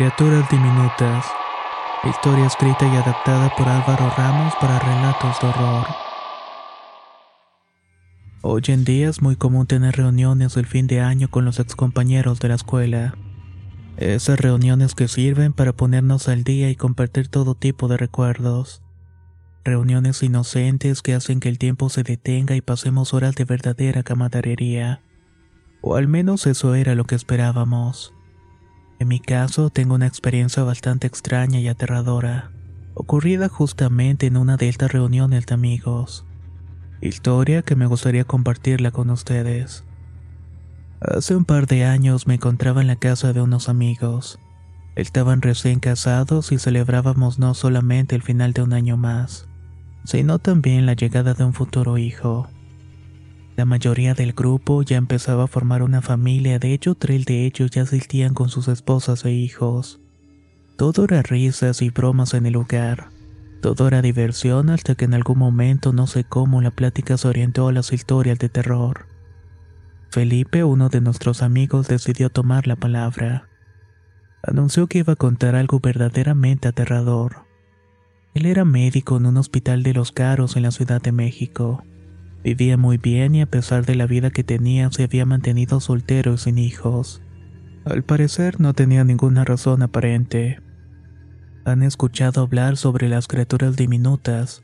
Criaturas diminutas. Historia escrita y adaptada por Álvaro Ramos para relatos de horror. Hoy en día es muy común tener reuniones del fin de año con los excompañeros de la escuela. Esas reuniones que sirven para ponernos al día y compartir todo tipo de recuerdos. Reuniones inocentes que hacen que el tiempo se detenga y pasemos horas de verdadera camaradería. O al menos eso era lo que esperábamos. En mi caso, tengo una experiencia bastante extraña y aterradora, ocurrida justamente en una de estas reuniones amigos. Historia que me gustaría compartirla con ustedes. Hace un par de años me encontraba en la casa de unos amigos. Estaban recién casados y celebrábamos no solamente el final de un año más, sino también la llegada de un futuro hijo. La mayoría del grupo ya empezaba a formar una familia, de hecho tres de ellos ya asistían con sus esposas e hijos. Todo era risas y bromas en el lugar. Todo era diversión hasta que en algún momento no sé cómo la plática se orientó a las historias de terror. Felipe, uno de nuestros amigos, decidió tomar la palabra. Anunció que iba a contar algo verdaderamente aterrador. Él era médico en un hospital de los caros en la Ciudad de México. Vivía muy bien y a pesar de la vida que tenía se había mantenido soltero y sin hijos. Al parecer no tenía ninguna razón aparente. ¿Han escuchado hablar sobre las criaturas diminutas?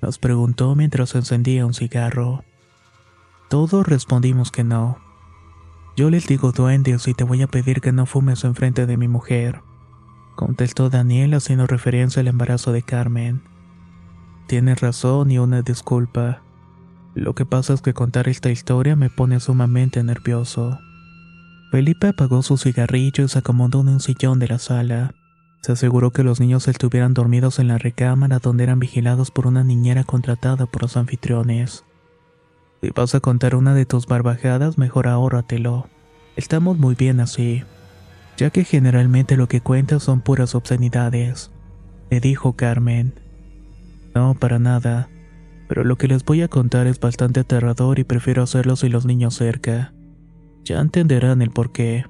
Nos preguntó mientras encendía un cigarro. Todos respondimos que no. Yo les digo duendes y te voy a pedir que no fumes enfrente de mi mujer, contestó Daniel haciendo referencia al embarazo de Carmen. Tienes razón y una disculpa. Lo que pasa es que contar esta historia me pone sumamente nervioso. Felipe apagó su cigarrillo y se acomodó en un sillón de la sala. Se aseguró que los niños estuvieran dormidos en la recámara donde eran vigilados por una niñera contratada por los anfitriones. Si vas a contar una de tus barbajadas, mejor ahórratelo. Estamos muy bien así, ya que generalmente lo que cuentas son puras obscenidades, le dijo Carmen. No, para nada pero lo que les voy a contar es bastante aterrador y prefiero hacerlo sin los niños cerca. Ya entenderán el por qué.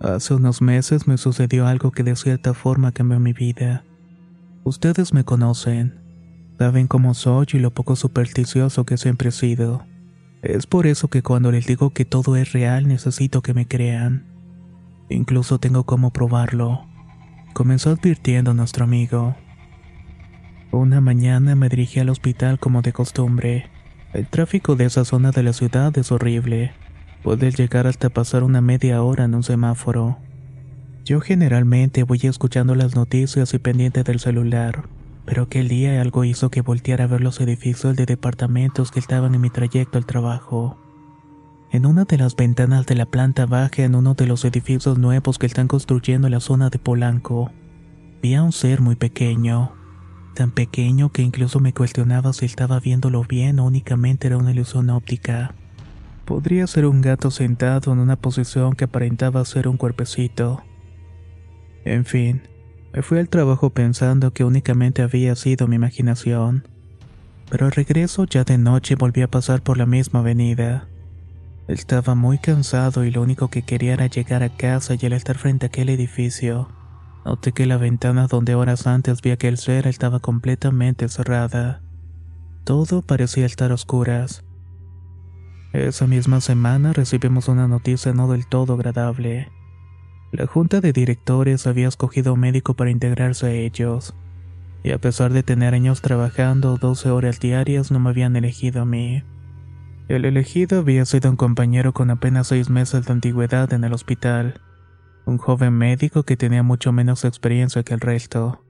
Hace unos meses me sucedió algo que de cierta forma cambió mi vida. Ustedes me conocen, saben cómo soy y lo poco supersticioso que siempre he sido. Es por eso que cuando les digo que todo es real necesito que me crean. Incluso tengo cómo probarlo. Comenzó advirtiendo a nuestro amigo. Una mañana me dirigí al hospital como de costumbre. El tráfico de esa zona de la ciudad es horrible. Puedes llegar hasta pasar una media hora en un semáforo. Yo generalmente voy escuchando las noticias y pendiente del celular, pero aquel día algo hizo que volteara a ver los edificios de departamentos que estaban en mi trayecto al trabajo. En una de las ventanas de la planta baja en uno de los edificios nuevos que están construyendo en la zona de Polanco, vi a un ser muy pequeño tan pequeño que incluso me cuestionaba si estaba viéndolo bien o únicamente era una ilusión óptica. Podría ser un gato sentado en una posición que aparentaba ser un cuerpecito. En fin, me fui al trabajo pensando que únicamente había sido mi imaginación. Pero al regreso ya de noche volví a pasar por la misma avenida. Estaba muy cansado y lo único que quería era llegar a casa y al estar frente a aquel edificio Noté que la ventana donde horas antes vi aquel ser estaba completamente cerrada. Todo parecía estar a oscuras. Esa misma semana recibimos una noticia no del todo agradable. La junta de directores había escogido un médico para integrarse a ellos, y a pesar de tener años trabajando 12 horas diarias no me habían elegido a mí. El elegido había sido un compañero con apenas seis meses de antigüedad en el hospital, un joven médico que tenía mucho menos experiencia que el resto.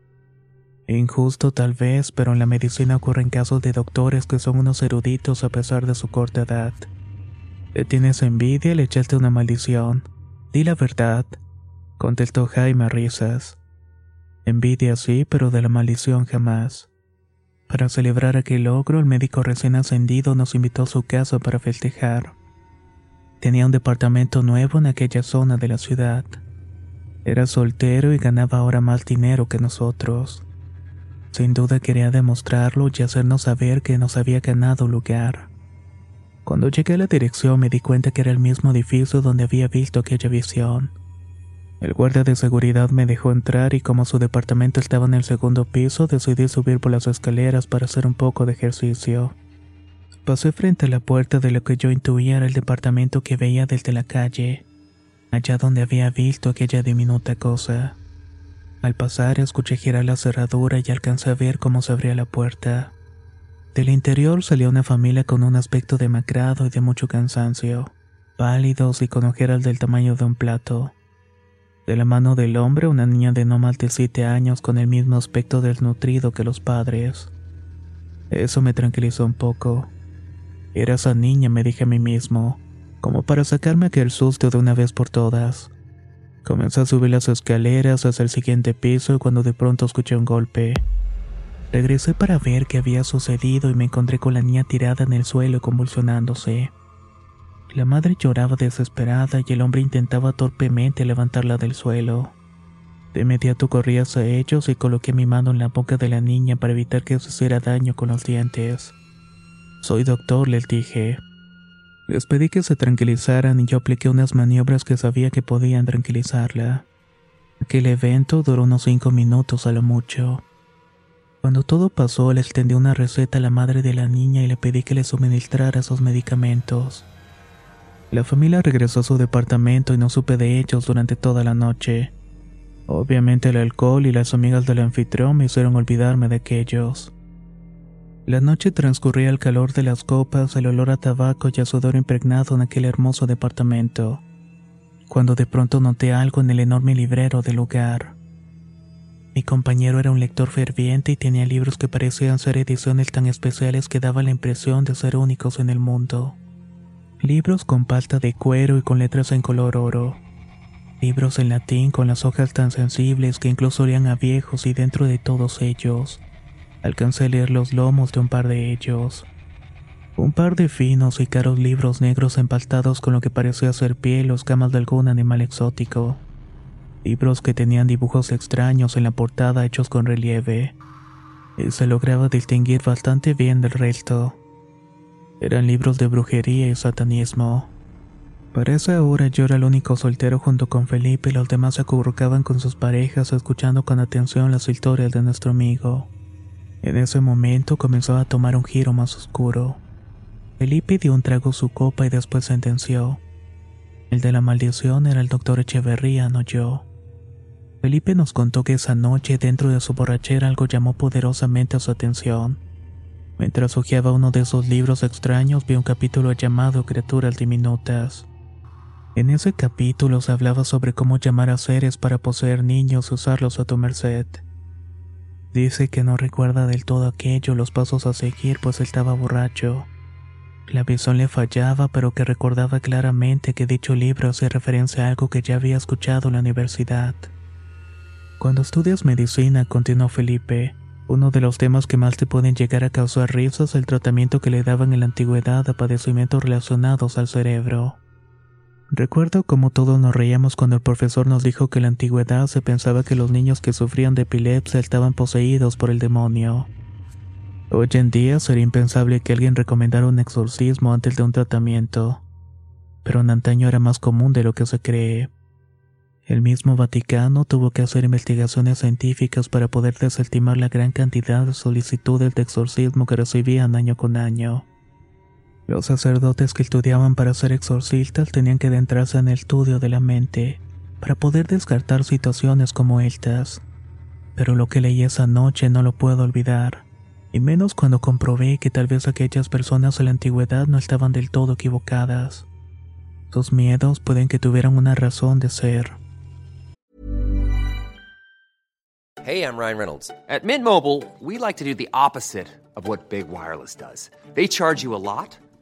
Injusto tal vez, pero en la medicina ocurren casos de doctores que son unos eruditos a pesar de su corta edad. Le tienes envidia, le echaste una maldición. Di la verdad, contestó Jaime a risas. Envidia sí, pero de la maldición jamás. Para celebrar aquel logro, el médico recién ascendido nos invitó a su casa para festejar. Tenía un departamento nuevo en aquella zona de la ciudad. Era soltero y ganaba ahora más dinero que nosotros. Sin duda quería demostrarlo y hacernos saber que nos había ganado lugar. Cuando llegué a la dirección me di cuenta que era el mismo edificio donde había visto aquella visión. El guardia de seguridad me dejó entrar y como su departamento estaba en el segundo piso decidí subir por las escaleras para hacer un poco de ejercicio. Pasé frente a la puerta de lo que yo intuía era el departamento que veía desde la calle, allá donde había visto aquella diminuta cosa. Al pasar escuché girar la cerradura y alcancé a ver cómo se abría la puerta. Del interior salió una familia con un aspecto demacrado y de mucho cansancio, pálidos y con ojeras del tamaño de un plato. De la mano del hombre una niña de no más de siete años con el mismo aspecto desnutrido que los padres. Eso me tranquilizó un poco. Era esa niña, me dije a mí mismo, como para sacarme aquel susto de una vez por todas. Comencé a subir las escaleras hacia el siguiente piso cuando de pronto escuché un golpe. Regresé para ver qué había sucedido y me encontré con la niña tirada en el suelo convulsionándose. La madre lloraba desesperada y el hombre intentaba torpemente levantarla del suelo. De inmediato corrí hacia ellos y coloqué mi mano en la boca de la niña para evitar que se hiciera daño con los dientes. Soy doctor, les dije. Les pedí que se tranquilizaran y yo apliqué unas maniobras que sabía que podían tranquilizarla. Aquel evento duró unos cinco minutos a lo mucho. Cuando todo pasó, le extendí una receta a la madre de la niña y le pedí que le suministrara sus medicamentos. La familia regresó a su departamento y no supe de ellos durante toda la noche. Obviamente el alcohol y las amigas del anfitrión me hicieron olvidarme de aquellos. La noche transcurría al calor de las copas, el olor a tabaco y a sudor impregnado en aquel hermoso departamento, cuando de pronto noté algo en el enorme librero del lugar. Mi compañero era un lector ferviente y tenía libros que parecían ser ediciones tan especiales que daban la impresión de ser únicos en el mundo. Libros con pasta de cuero y con letras en color oro. Libros en latín con las hojas tan sensibles que incluso olían a viejos y dentro de todos ellos Alcancé a leer los lomos de un par de ellos. Un par de finos y caros libros negros empastados con lo que parecía ser piel o escamas de algún animal exótico. Libros que tenían dibujos extraños en la portada hechos con relieve. Y se lograba distinguir bastante bien del resto. Eran libros de brujería y satanismo. Para esa hora yo era el único soltero junto con Felipe y los demás se acurrucaban con sus parejas escuchando con atención las historias de nuestro amigo. En ese momento comenzó a tomar un giro más oscuro. Felipe dio un trago a su copa y después sentenció. El de la maldición era el doctor Echeverría, no yo. Felipe nos contó que esa noche dentro de su borrachera algo llamó poderosamente a su atención. Mientras hojeaba uno de esos libros extraños vio un capítulo llamado Criaturas Diminutas. En ese capítulo se hablaba sobre cómo llamar a seres para poseer niños y usarlos a tu merced. Dice que no recuerda del todo aquello, los pasos a seguir, pues estaba borracho. La visión le fallaba, pero que recordaba claramente que dicho libro hacía referencia a algo que ya había escuchado en la universidad. Cuando estudias medicina, continuó Felipe, uno de los temas que más te pueden llegar a causar risas es el tratamiento que le daban en la antigüedad a padecimientos relacionados al cerebro. Recuerdo cómo todos nos reíamos cuando el profesor nos dijo que en la antigüedad se pensaba que los niños que sufrían de epilepsia estaban poseídos por el demonio. Hoy en día sería impensable que alguien recomendara un exorcismo antes de un tratamiento, pero en antaño era más común de lo que se cree. El mismo Vaticano tuvo que hacer investigaciones científicas para poder desestimar la gran cantidad de solicitudes de exorcismo que recibían año con año. Los sacerdotes que estudiaban para ser exorcistas tenían que adentrarse en el estudio de la mente para poder descartar situaciones como estas. Pero lo que leí esa noche no lo puedo olvidar, y menos cuando comprobé que tal vez aquellas personas de la antigüedad no estaban del todo equivocadas. Sus miedos pueden que tuvieran una razón de ser. Hey, I'm Ryan Reynolds. At Mint Mobile, we like to do the opposite of what Big Wireless does. They charge you a lot,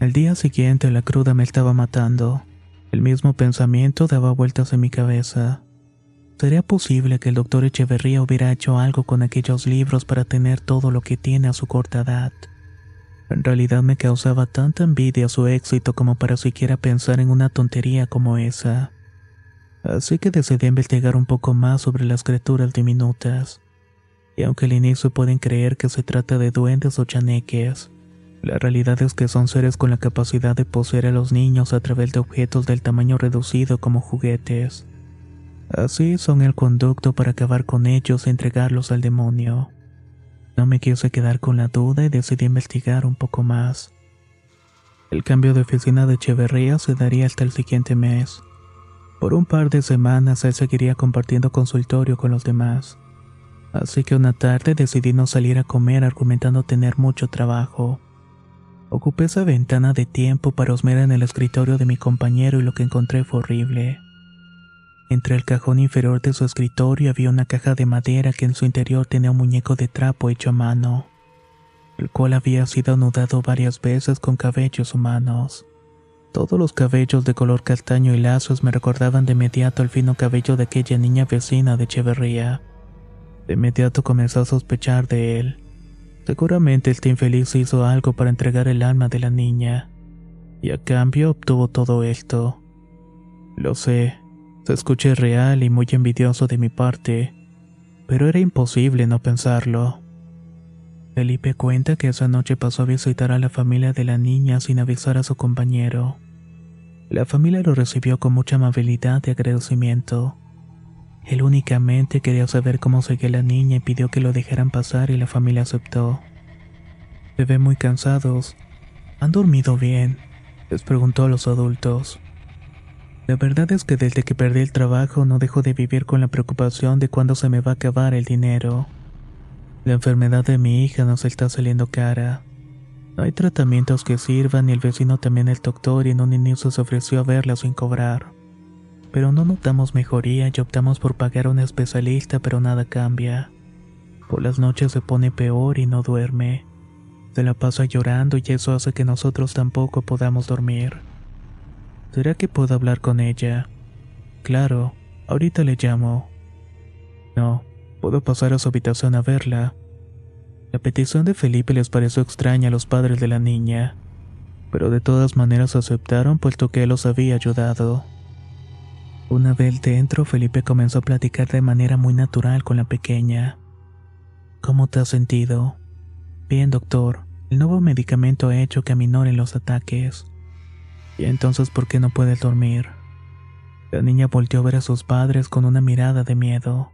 Al día siguiente la cruda me estaba matando. El mismo pensamiento daba vueltas en mi cabeza. ¿Sería posible que el doctor Echeverría hubiera hecho algo con aquellos libros para tener todo lo que tiene a su corta edad? En realidad me causaba tanta envidia su éxito como para siquiera pensar en una tontería como esa. Así que decidí investigar un poco más sobre las criaturas diminutas. Y aunque al inicio pueden creer que se trata de duendes o chaneques, la realidad es que son seres con la capacidad de poseer a los niños a través de objetos del tamaño reducido como juguetes. Así son el conducto para acabar con ellos e entregarlos al demonio. No me quise quedar con la duda y decidí investigar un poco más. El cambio de oficina de Echeverría se daría hasta el siguiente mes. Por un par de semanas él seguiría compartiendo consultorio con los demás. Así que una tarde decidí no salir a comer argumentando tener mucho trabajo. Ocupé esa ventana de tiempo para husmear en el escritorio de mi compañero y lo que encontré fue horrible. Entre el cajón inferior de su escritorio había una caja de madera que en su interior tenía un muñeco de trapo hecho a mano, el cual había sido anudado varias veces con cabellos humanos. Todos los cabellos de color castaño y lazos me recordaban de inmediato el fino cabello de aquella niña vecina de Echeverría. De inmediato comenzó a sospechar de él. Seguramente este infeliz hizo algo para entregar el alma de la niña, y a cambio obtuvo todo esto. Lo sé, se escuché real y muy envidioso de mi parte, pero era imposible no pensarlo. Felipe cuenta que esa noche pasó a visitar a la familia de la niña sin avisar a su compañero. La familia lo recibió con mucha amabilidad y agradecimiento. Él únicamente quería saber cómo seguía la niña y pidió que lo dejaran pasar y la familia aceptó. Se ven muy cansados. ¿Han dormido bien? Les preguntó a los adultos. La verdad es que desde que perdí el trabajo no dejo de vivir con la preocupación de cuándo se me va a acabar el dinero. La enfermedad de mi hija nos está saliendo cara. No hay tratamientos que sirvan y el vecino también el doctor y en un inicio se ofreció a verla sin cobrar. Pero no notamos mejoría y optamos por pagar a un especialista pero nada cambia. Por las noches se pone peor y no duerme. Se la pasa llorando y eso hace que nosotros tampoco podamos dormir. ¿Será que puedo hablar con ella? Claro, ahorita le llamo. No, puedo pasar a su habitación a verla. La petición de Felipe les pareció extraña a los padres de la niña, pero de todas maneras aceptaron puesto que él los había ayudado. Una vez dentro, Felipe comenzó a platicar de manera muy natural con la pequeña. ¿Cómo te has sentido? Bien, doctor. El nuevo medicamento ha hecho que aminoren los ataques. ¿Y entonces por qué no puedes dormir? La niña volteó a ver a sus padres con una mirada de miedo.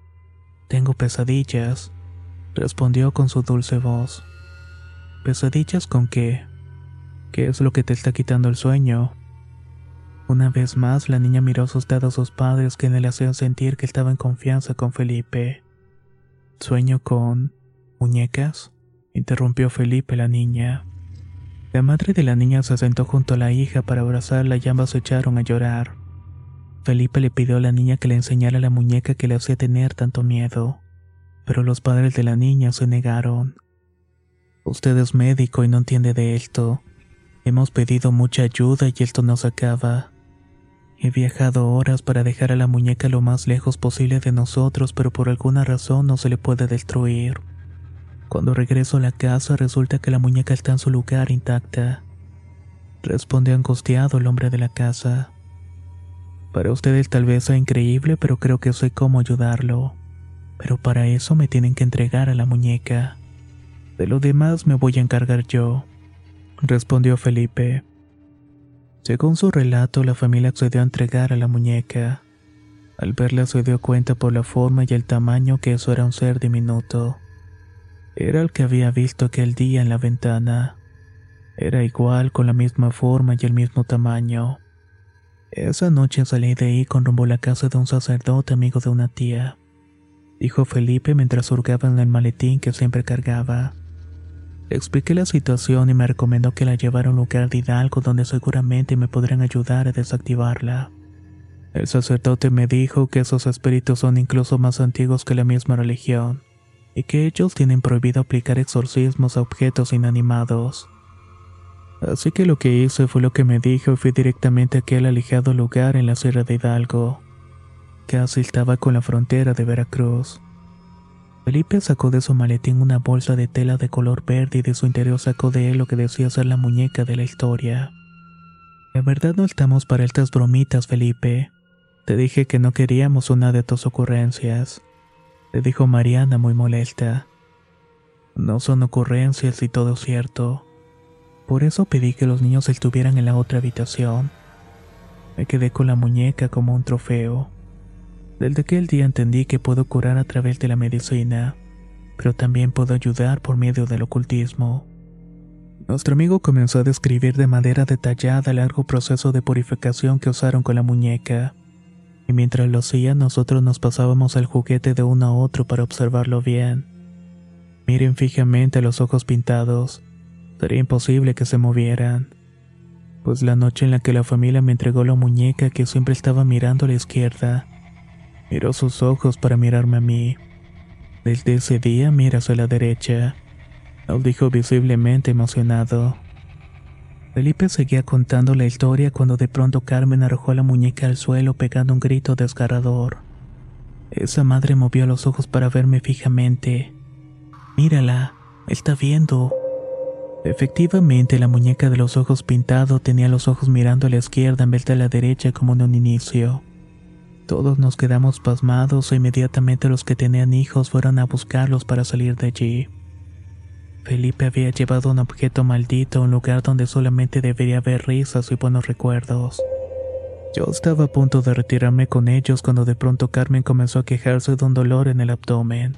Tengo pesadillas, respondió con su dulce voz. ¿Pesadillas con qué? ¿Qué es lo que te está quitando el sueño? Una vez más, la niña miró asustada a sus padres que le hacían sentir que estaba en confianza con Felipe. ¿Sueño con muñecas? interrumpió Felipe la niña. La madre de la niña se sentó junto a la hija para abrazarla y ambas se echaron a llorar. Felipe le pidió a la niña que le enseñara la muñeca que le hacía tener tanto miedo, pero los padres de la niña se negaron. Usted es médico y no entiende de esto. Hemos pedido mucha ayuda y esto no se acaba. He viajado horas para dejar a la muñeca lo más lejos posible de nosotros, pero por alguna razón no se le puede destruir. Cuando regreso a la casa resulta que la muñeca está en su lugar intacta. Responde angustiado el hombre de la casa. Para ustedes tal vez sea increíble, pero creo que sé cómo ayudarlo. Pero para eso me tienen que entregar a la muñeca. De lo demás me voy a encargar yo, respondió Felipe. Según su relato, la familia accedió a entregar a la muñeca. Al verla se dio cuenta por la forma y el tamaño que eso era un ser diminuto. Era el que había visto aquel día en la ventana. Era igual, con la misma forma y el mismo tamaño. Esa noche salí de ahí con rumbo a la casa de un sacerdote amigo de una tía, dijo Felipe mientras hurgaba en el maletín que siempre cargaba. Expliqué la situación y me recomendó que la llevara a un lugar de Hidalgo donde seguramente me podrían ayudar a desactivarla. El sacerdote me dijo que esos espíritus son incluso más antiguos que la misma religión y que ellos tienen prohibido aplicar exorcismos a objetos inanimados. Así que lo que hice fue lo que me dijo y fui directamente a aquel alejado lugar en la Sierra de Hidalgo. Casi estaba con la frontera de Veracruz. Felipe sacó de su maletín una bolsa de tela de color verde y de su interior sacó de él lo que decía ser la muñeca de la historia. La verdad no estamos para estas bromitas, Felipe. Te dije que no queríamos una de tus ocurrencias. Le dijo Mariana muy molesta. No son ocurrencias y todo cierto. Por eso pedí que los niños estuvieran en la otra habitación. Me quedé con la muñeca como un trofeo. Desde aquel día entendí que puedo curar a través de la medicina, pero también puedo ayudar por medio del ocultismo. Nuestro amigo comenzó a describir de manera detallada el largo proceso de purificación que usaron con la muñeca, y mientras lo hacía nosotros nos pasábamos el juguete de uno a otro para observarlo bien. Miren fijamente los ojos pintados, Sería imposible que se movieran. Pues la noche en la que la familia me entregó la muñeca que siempre estaba mirando a la izquierda, miró sus ojos para mirarme a mí. Desde ese día mira hacia la derecha, nos dijo visiblemente emocionado. Felipe seguía contando la historia cuando de pronto Carmen arrojó la muñeca al suelo pegando un grito desgarrador. Esa madre movió los ojos para verme fijamente. Mírala, está viendo. Efectivamente, la muñeca de los ojos pintados tenía los ojos mirando a la izquierda en vez de a la derecha como en un inicio. Todos nos quedamos pasmados e inmediatamente los que tenían hijos fueron a buscarlos para salir de allí. Felipe había llevado un objeto maldito a un lugar donde solamente debería haber risas y buenos recuerdos. Yo estaba a punto de retirarme con ellos cuando de pronto Carmen comenzó a quejarse de un dolor en el abdomen.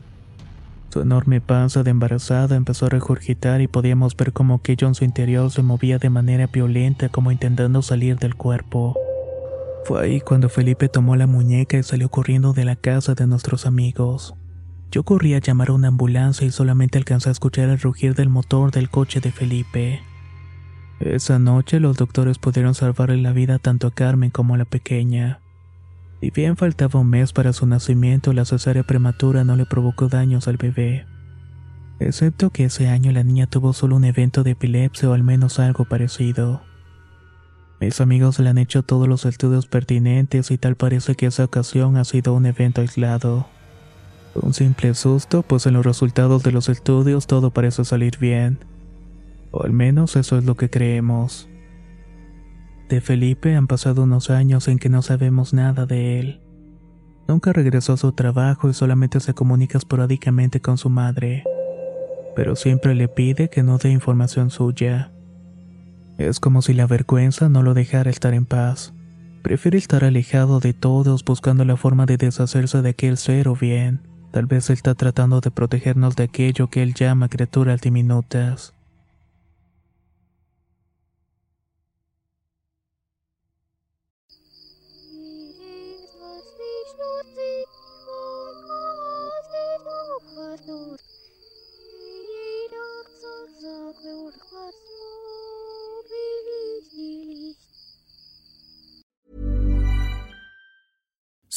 Su enorme panza de embarazada empezó a regurgitar y podíamos ver como aquello en su interior se movía de manera violenta como intentando salir del cuerpo. Fue ahí cuando Felipe tomó la muñeca y salió corriendo de la casa de nuestros amigos. Yo corrí a llamar a una ambulancia y solamente alcancé a escuchar el rugir del motor del coche de Felipe. Esa noche los doctores pudieron salvarle la vida tanto a Carmen como a la pequeña. Si bien faltaba un mes para su nacimiento, la cesárea prematura no le provocó daños al bebé. Excepto que ese año la niña tuvo solo un evento de epilepsia o al menos algo parecido. Mis amigos le han hecho todos los estudios pertinentes y tal parece que esa ocasión ha sido un evento aislado. Un simple susto, pues en los resultados de los estudios todo parece salir bien. O al menos eso es lo que creemos. De Felipe han pasado unos años en que no sabemos nada de él. Nunca regresó a su trabajo y solamente se comunica esporádicamente con su madre. Pero siempre le pide que no dé información suya. Es como si la vergüenza no lo dejara estar en paz. Prefiere estar alejado de todos buscando la forma de deshacerse de aquel ser o bien. Tal vez está tratando de protegernos de aquello que él llama criaturas diminutas.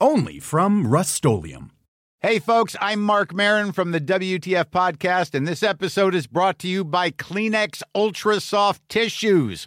Only from rustolium. Hey, folks, I'm Mark Marin from the WTF Podcast, and this episode is brought to you by Kleenex Ultra Soft Tissues